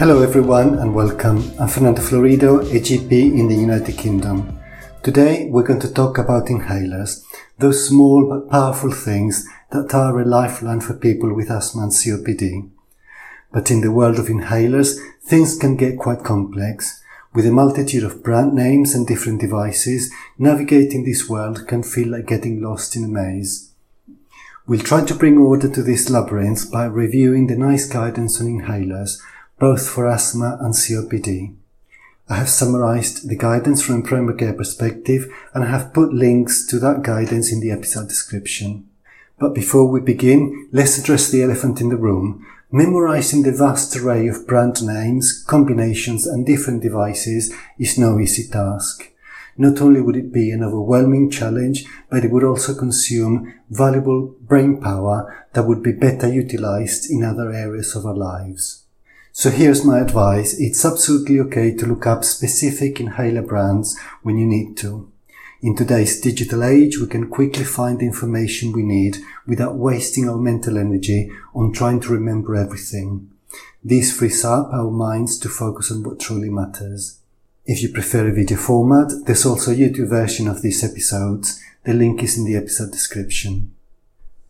Hello everyone and welcome. I'm Fernando Florido, AGP in the United Kingdom. Today we're going to talk about inhalers, those small but powerful things that are a lifeline for people with asthma and COPD. But in the world of inhalers, things can get quite complex. With a multitude of brand names and different devices, navigating this world can feel like getting lost in a maze. We'll try to bring order to this labyrinth by reviewing the NICE guidance on inhalers both for asthma and COPD. I have summarized the guidance from primary care perspective and I have put links to that guidance in the episode description. But before we begin, let's address the elephant in the room. Memorizing the vast array of brand names, combinations and different devices is no easy task. Not only would it be an overwhelming challenge, but it would also consume valuable brain power that would be better utilized in other areas of our lives. So here's my advice. It's absolutely okay to look up specific inhaler brands when you need to. In today's digital age, we can quickly find the information we need without wasting our mental energy on trying to remember everything. This frees up our minds to focus on what truly matters. If you prefer a video format, there's also a YouTube version of these episodes. The link is in the episode description.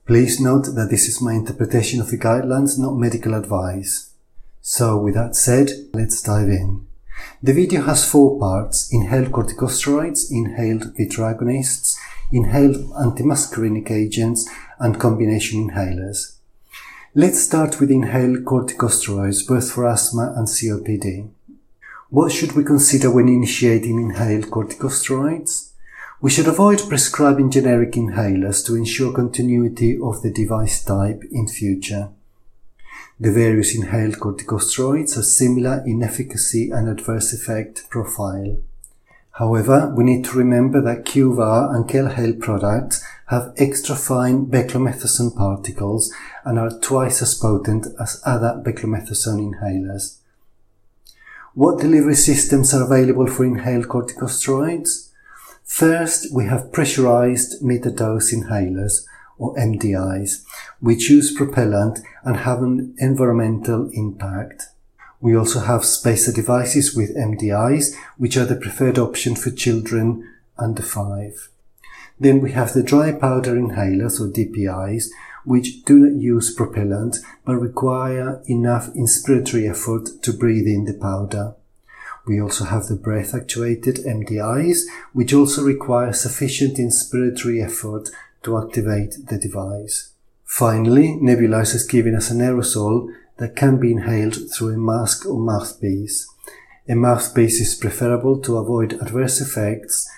Please note that this is my interpretation of the guidelines, not medical advice. So with that said, let's dive in. The video has four parts, inhaled corticosteroids, inhaled agonists, inhaled antimuscarinic agents, and combination inhalers. Let's start with inhaled corticosteroids, both for asthma and COPD. What should we consider when initiating inhaled corticosteroids? We should avoid prescribing generic inhalers to ensure continuity of the device type in future. The various inhaled corticosteroids are similar in efficacy and adverse effect profile. However, we need to remember that QVAR and Kelhale products have extra fine beclomethasone particles and are twice as potent as other beclomethasone inhalers. What delivery systems are available for inhaled corticosteroids? First, we have pressurized metered-dose inhalers or MDIs, which use propellant and have an environmental impact. We also have spacer devices with MDIs, which are the preferred option for children under 5. Then we have the dry powder inhalers or DPIs, which do not use propellant but require enough inspiratory effort to breathe in the powder. We also have the breath actuated MDIs, which also require sufficient inspiratory effort to activate the device. Finally, nebulizer is given as an aerosol that can be inhaled through a mask or mouthpiece. A mouthpiece is preferable to avoid adverse effects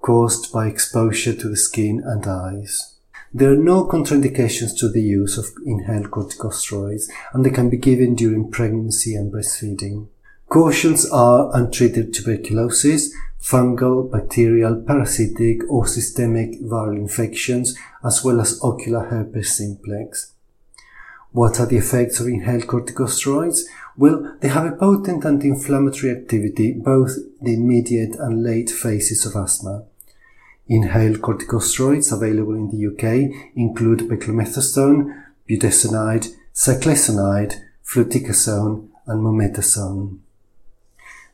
caused by exposure to the skin and eyes. There are no contraindications to the use of inhaled corticosteroids and they can be given during pregnancy and breastfeeding. Cautions are untreated tuberculosis, fungal, bacterial, parasitic or systemic viral infections, as well as ocular herpes simplex. What are the effects of inhaled corticosteroids? Well, they have a potent anti-inflammatory activity both the immediate and late phases of asthma. Inhaled corticosteroids available in the UK include beclomethasone, budesonide, ciclesonide, fluticasone, and mometasone.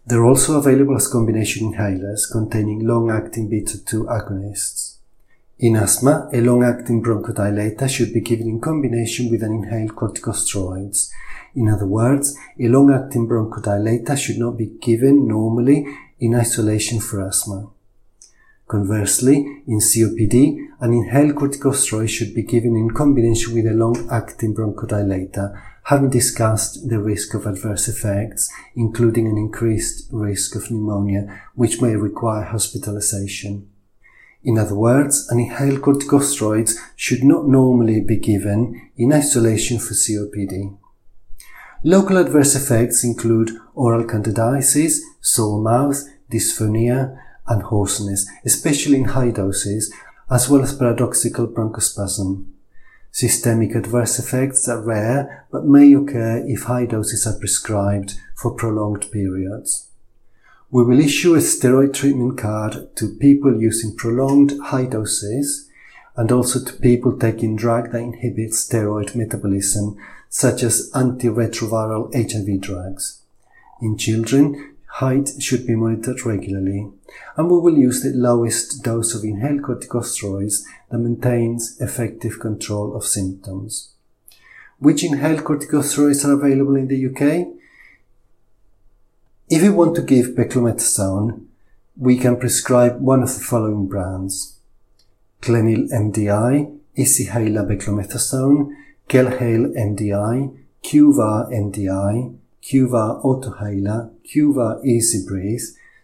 They're also available as combination inhalers containing long-acting beta-2 agonists. In asthma, a long-acting bronchodilator should be given in combination with an inhaled corticosteroids. In other words, a long-acting bronchodilator should not be given normally in isolation for asthma. Conversely, in COPD, an inhaled corticosteroid should be given in combination with a long-acting bronchodilator having discussed the risk of adverse effects, including an increased risk of pneumonia, which may require hospitalization. In other words, an inhaled corticosteroids should not normally be given in isolation for COPD. Local adverse effects include oral candidiasis, sore mouth, dysphonia, and hoarseness, especially in high doses, as well as paradoxical bronchospasm. Systemic adverse effects are rare but may occur if high doses are prescribed for prolonged periods. We will issue a steroid treatment card to people using prolonged high doses and also to people taking drug that inhibits steroid metabolism such as antiretroviral HIV drugs. In children, height should be monitored regularly, and we will use the lowest dose of inhaled corticosteroids that maintains effective control of symptoms. Which inhaled corticosteroids are available in the UK? If we want to give beclomethasone, we can prescribe one of the following brands. Clenil MDI, Easyhaler beclomethasone, Kelhale MDI, Qvar MDI, Qvar Autohaler, Qvar Easy Breathe,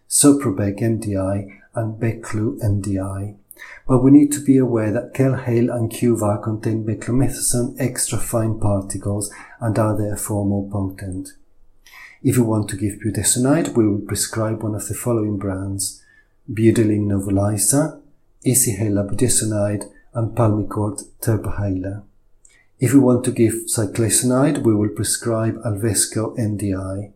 Soprobec MDI, and Beclu MDI. But we need to be aware that Kelhale and Qvar contain beclomethasone extra fine particles and are therefore more potent. If we want to give budesonide, we will prescribe one of the following brands. Budelin Novolizer, Easyhaler budesonide, and Pulmicort Turbohaler. If we want to give ciclesonide, we will prescribe Alvesco MDI.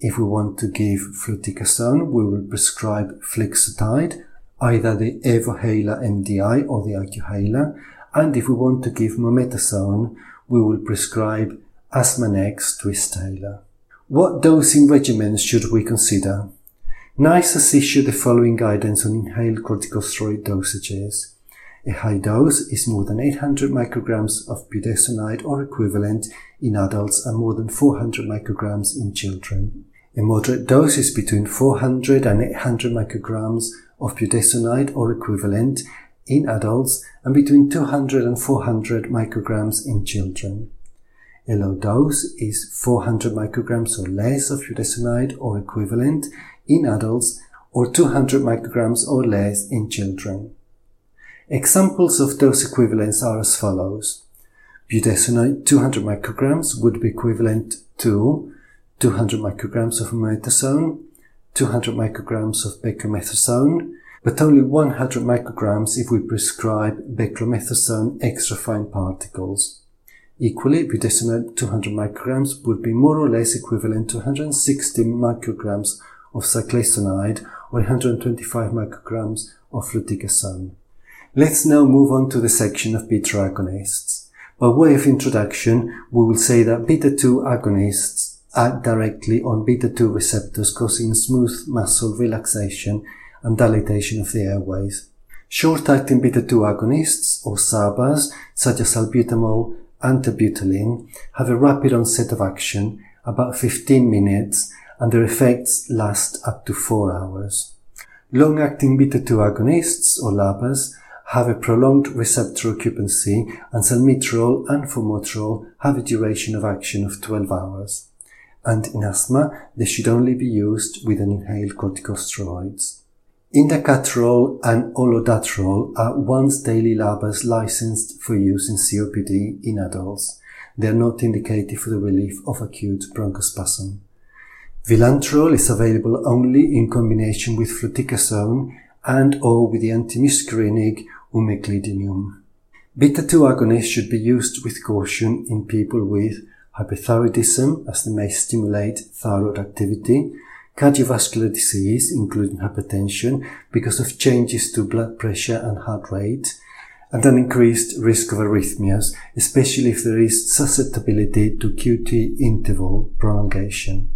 If we want to give fluticasone, we will prescribe Flixotide, either the Evohaler MDI or the Accuhaler. And if we want to give mometasone, we will prescribe Asmanex Twisthaler. What dosing regimens should we consider? NICE has issued the following guidance on inhaled corticosteroid dosages. A high dose is more than 800 micrograms of budesonide or equivalent in adults and more than 400 micrograms in children. A moderate dose is between 400 and 800 micrograms of budesonide or equivalent in adults and between 200 and 400 micrograms in children. A low dose is 400 micrograms or less of budesonide or equivalent in adults or 200 micrograms or less in children. Examples of dose equivalents are as follows. Budesonide 200 micrograms would be equivalent to 200 micrograms of mometasone, 200 micrograms of beclomethasone, but only 100 micrograms if we prescribe beclomethasone extra fine particles. Equally, budesonide 200 micrograms would be more or less equivalent to 160 micrograms of ciclesonide or 125 micrograms of fluticasone. Let's now move on to the section of beta agonists. By way of introduction, we will say that beta-2 agonists act directly on beta-2 receptors causing smooth muscle relaxation and dilatation of the airways. Short-acting beta-2 agonists, or SABAs, such as salbutamol and terbutaline, have a rapid onset of action, about 15 minutes, and their effects last up to 4 hours. Long-acting beta-2 agonists, or LABAs, have a prolonged receptor occupancy and salmeterol and formoterol have a duration of action of 12 hours. And in asthma, they should only be used with an inhaled corticosteroids. Indacaterol and olodaterol are once daily LABAs licensed for use in COPD in adults. They are not indicated for the relief of acute bronchospasm. Vilanterol is available only in combination with fluticasone and or with the antimuscarinic umeclidinium. Beta-2 agonists should be used with caution in people with hyperthyroidism as they may stimulate thyroid activity, cardiovascular disease including hypertension because of changes to blood pressure and heart rate, and an increased risk of arrhythmias, especially if there is susceptibility to QT interval prolongation.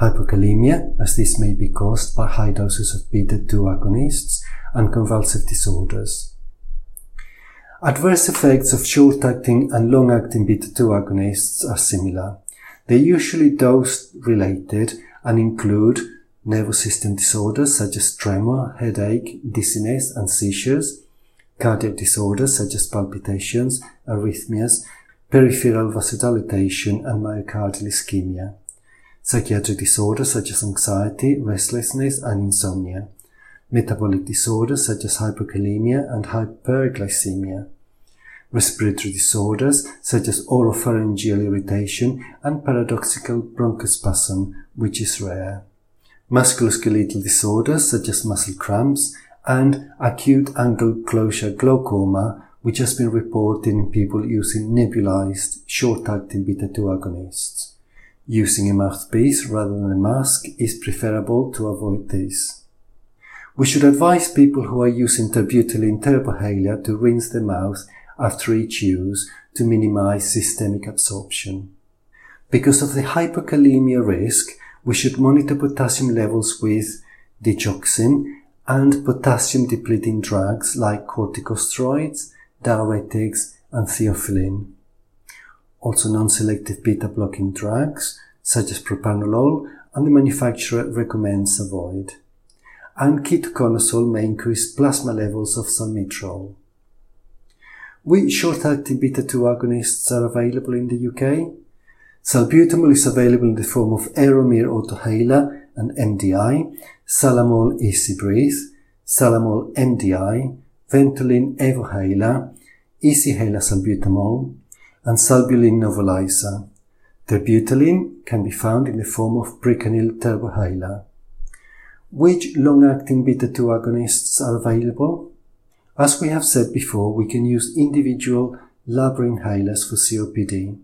Hypokalemia, as this may be caused by high doses of beta-2 agonists, and convulsive disorders. Adverse effects of short-acting and long-acting beta-2 agonists are similar. They're usually dose-related and include nervous system disorders such as tremor, headache, dizziness, and seizures, cardiac disorders such as palpitations, arrhythmias, peripheral vasodilatation, and myocardial ischemia, psychiatric disorders such as anxiety, restlessness, and insomnia, metabolic disorders such as hyperkalemia and hyperglycemia, respiratory disorders such as oropharyngeal irritation and paradoxical bronchospasm, which is rare, musculoskeletal disorders such as muscle cramps, and acute angle closure glaucoma, which has been reported in people using nebulized short-acting beta-2 agonists. Using a mouthpiece rather than a mask is preferable to avoid this. We should advise people who are using terbutaline turbohaler to rinse their mouth after each use to minimize systemic absorption. Because of the hypokalemia risk, we should monitor potassium levels with digoxin and potassium depleting drugs like corticosteroids, diuretics, and theophylline. Also non-selective beta blocking drugs such as propranolol and the manufacturer recommends avoid. And ketoconazole may increase plasma levels of salmeterol. Which short-acting beta-2 agonists are available in the UK? Salbutamol is available in the form of Aeromir Autohaler and MDI, Salamol Easy Breathe, Salamol MDI, Ventolin Evohaler, Easyhaler Salbutamol, and Salbulin Novolizer. Terbutaline can be found in the form of Bricanyl Turbohaler. Which long-acting beta-2 agonists are available? As we have said before, we can use individual LABA inhalers for COPD.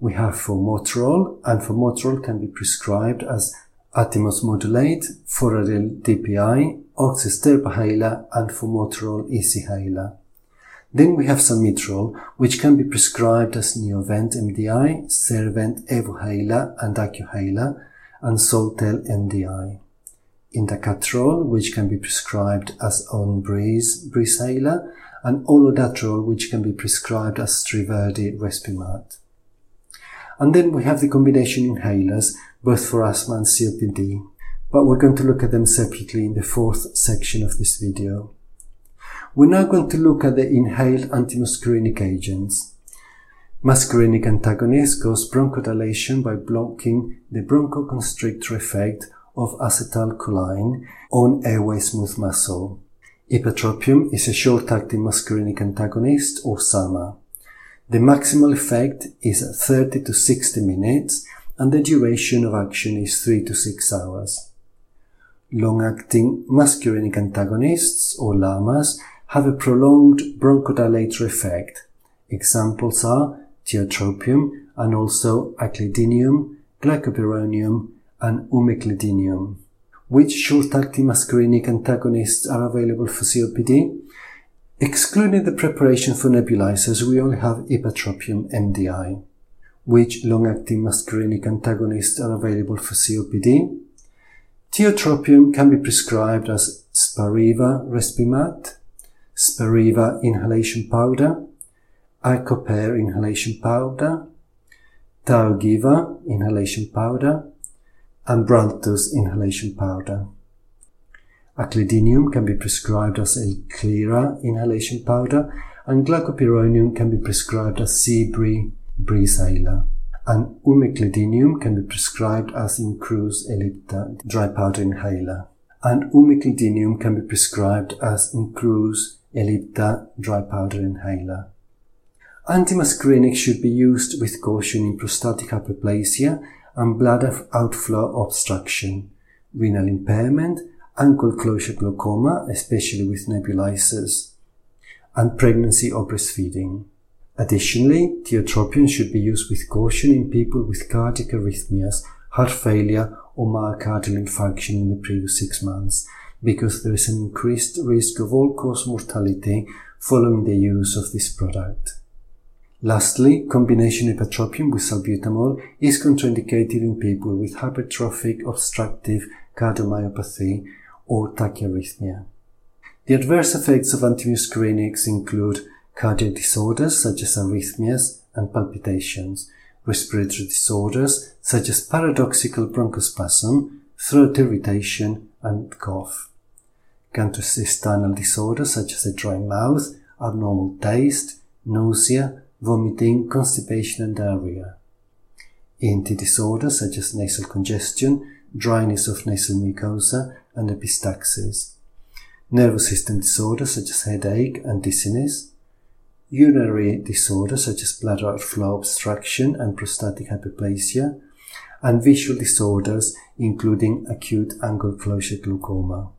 We have formoterol, and formoterol can be prescribed as Atimos Modulite, Foradil DPI, Oxis and Formoterol Easyhaler. Then we have salmeterol, which can be prescribed as Neovent MDI, Serevent Evohaler and Accuhaler, and Soltel MDI. Indacaterol, which can be prescribed as Onbrez Breezhaler, and olodaterol, which can be prescribed as Striverdi Respimat. And then we have the combination inhalers, both for asthma and COPD, but we're going to look at them separately in the fourth section of this video. We're now going to look at the inhaled antimuscarinic agents. Muscarinic antagonists cause bronchodilation by blocking the bronchoconstrictor effect of acetylcholine on airway smooth muscle. Ipratropium is a short-acting muscarinic antagonist or SAMA. The maximal effect is 30 to 60 minutes and the duration of action is 3 to 6 hours. Long-acting muscarinic antagonists or LAMAs have a prolonged bronchodilator effect. Examples are tiotropium and also aclidinium, glycopyrronium, and umeclidinium. Which short-acting muscarinic antagonists are available for COPD? Excluding the preparation for nebulizers, we only have ipratropium MDI. Which long-acting muscarinic antagonists are available for COPD? Tiotropium can be prescribed as Spiriva Respimat, Spiriva inhalation powder, Acopair inhalation powder, Tiogiva inhalation powder, and Braltus inhalation powder. Aclidinium can be prescribed as Eklira inhalation powder, and glycopyrronium can be prescribed as Seebri Breezhaler. And umeclidinium can be prescribed as Incruse Ellipta dry powder inhaler. And umeclidinium can be prescribed as Incruse Ellipta dry powder inhaler. Antimuscarinic should be used with caution in prostatic hyperplasia and bladder outflow obstruction, renal impairment, angle closure glaucoma, especially with nebulizers, and pregnancy or breastfeeding. Additionally, tiotropium should be used with caution in people with cardiac arrhythmias, heart failure, or myocardial infarction in the previous six months, because there is an increased risk of all-cause mortality following the use of this product. Lastly, combination ipratropium with salbutamol is contraindicated in people with hypertrophic obstructive cardiomyopathy or tachyarrhythmia. The adverse effects of antimuscarinics include cardiac disorders such as arrhythmias and palpitations, respiratory disorders such as paradoxical bronchospasm, throat irritation, and cough. Gastrointestinal disorders such as a dry mouth, abnormal taste, nausea, vomiting, constipation and diarrhea. ENT disorders such as nasal congestion, dryness of nasal mucosa and epistaxis. Nervous system disorders such as headache and dizziness. Urinary disorders such as bladder outflow obstruction and prostatic hyperplasia. And visual disorders including acute angle closure glaucoma.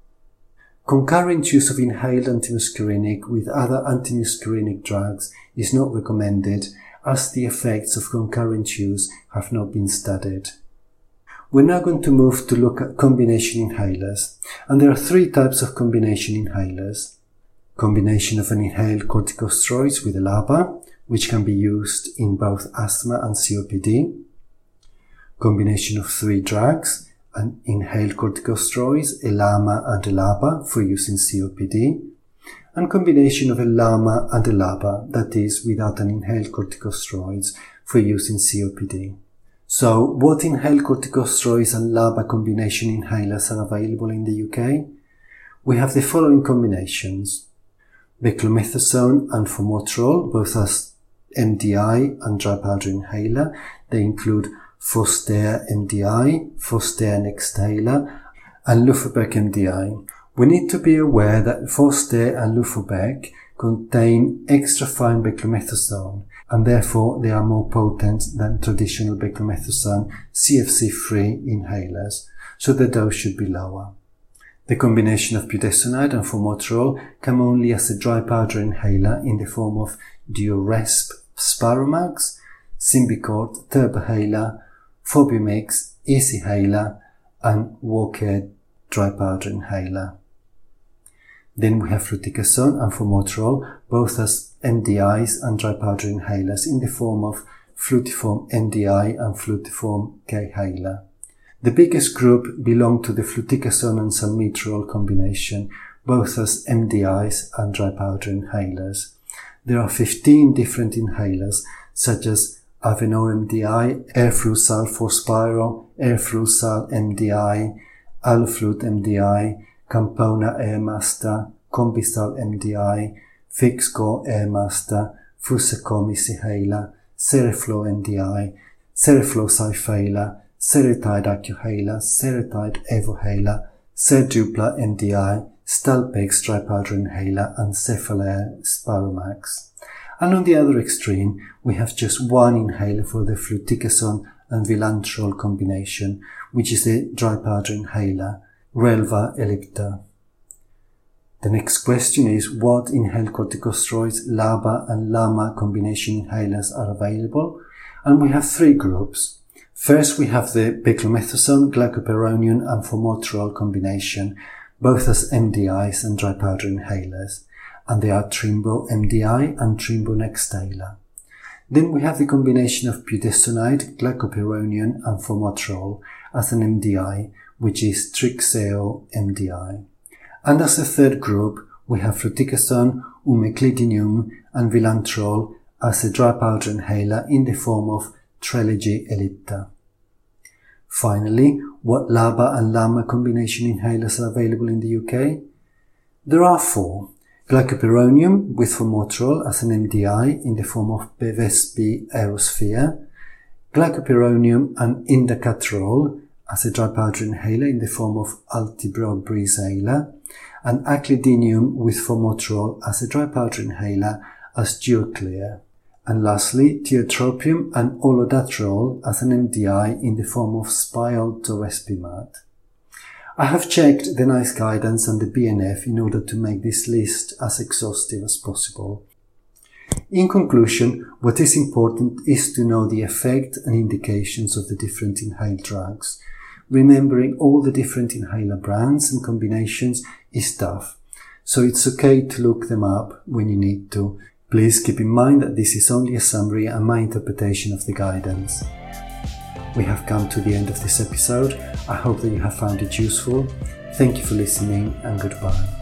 Concurrent use of inhaled antimuscarinic with other antimuscarinic drugs is not recommended as the effects of concurrent use have not been studied. We're now going to move to look at combination inhalers, and there are three types of combination inhalers. Combination of an inhaled corticosteroids with a LABA, which can be used in both asthma and COPD. combination of three drugs, an inhaled corticosteroids, a LAMA and a LABA for use in COPD, and combination of a LAMA and a LABA, that is, without an inhaled corticosteroids for use in COPD. So, what inhaled corticosteroids and LABA combination inhalers are available in the UK? We have the following combinations. Beclomethasone and formoterol, both as MDI and dry powder inhaler. They include Foster MDI, Foster Nexthaler, and Luforbec MDI. We need to be aware that Foster and Luforbec contain extra fine beclomethasone and therefore they are more potent than traditional beclomethasone CFC-free inhalers, so the dose should be lower. The combination of budesonide and formoterol come only as a dry powder inhaler in the form of Duoresp Spiromax, Symbicort Turbohaler, Fobumix Easyhaler, and WockAIR dry powder inhaler. Then we have fluticasone and formoterol, both as MDIs and dry powder inhalers in the form of Flutiform MDI and Flutiform K-Haler. The biggest group belong to the fluticasone and salmeterol combination, both as MDIs and dry powder inhalers. There are 15 different inhalers, such as Avenor MDI, Airflu-Sal Spiro, Airflu-Sal MDI, Aloflute MDI, Campona Airmaster, Combisal MDI, Fixkoh Airmaster, Fusacomb Easyhaler, Sereflo MDI, Sereflo Ciphaler, Seretide Accuhaler, Seretide Evohaler, Sirdupla MDI, Stalpex dry inhaler, and Cephalair Spiromax. And on the other extreme, we have just one inhaler for the fluticasone and vilanterol combination, which is the dry powder inhaler, Relvar ellipta. The next question is what inhaled corticosteroids, LABA and LAMA combination inhalers are available? And we have three groups. First, we have the beclomethasone, glycopyrronium and formoterol combination, both as MDIs and dry powder inhalers, and they are Trimbow MDI and Trimbow Nexthaler. Then we have the combination of budesonide, glycopyrronium and formoterol as an MDI, which is Trixeo MDI. And as a third group, we have fluticasone, umeclidinium, and vilanterol as a dry powder inhaler in the form of Trelegy ellipta. Finally, what LABA and LAMA combination inhalers are available in the UK? There are four. Glycopyrronium with formoterol as an MDI in the form of Bevespi Aerosphere, glycopyrronium and indacaterol as a dry powder inhaler in the form of Ultibro Breezhaler, and aclidinium with formoterol as a dry powder inhaler as Duaklir. And lastly, tiotropium and olodaterol as an MDI in the form of Spiolto Respimat. I have checked the NICE guidance and the BNF in order to make this list as exhaustive as possible. In conclusion, what is important is to know the effect and indications of the different inhaled drugs remembering all the different inhaler brands and combinations is tough. So it's okay to look them up when you need to. Please keep in mind that this is only a summary and my interpretation of the guidance. We have come to the end of this episode. I hope that you have found it useful. Thank you for listening and goodbye.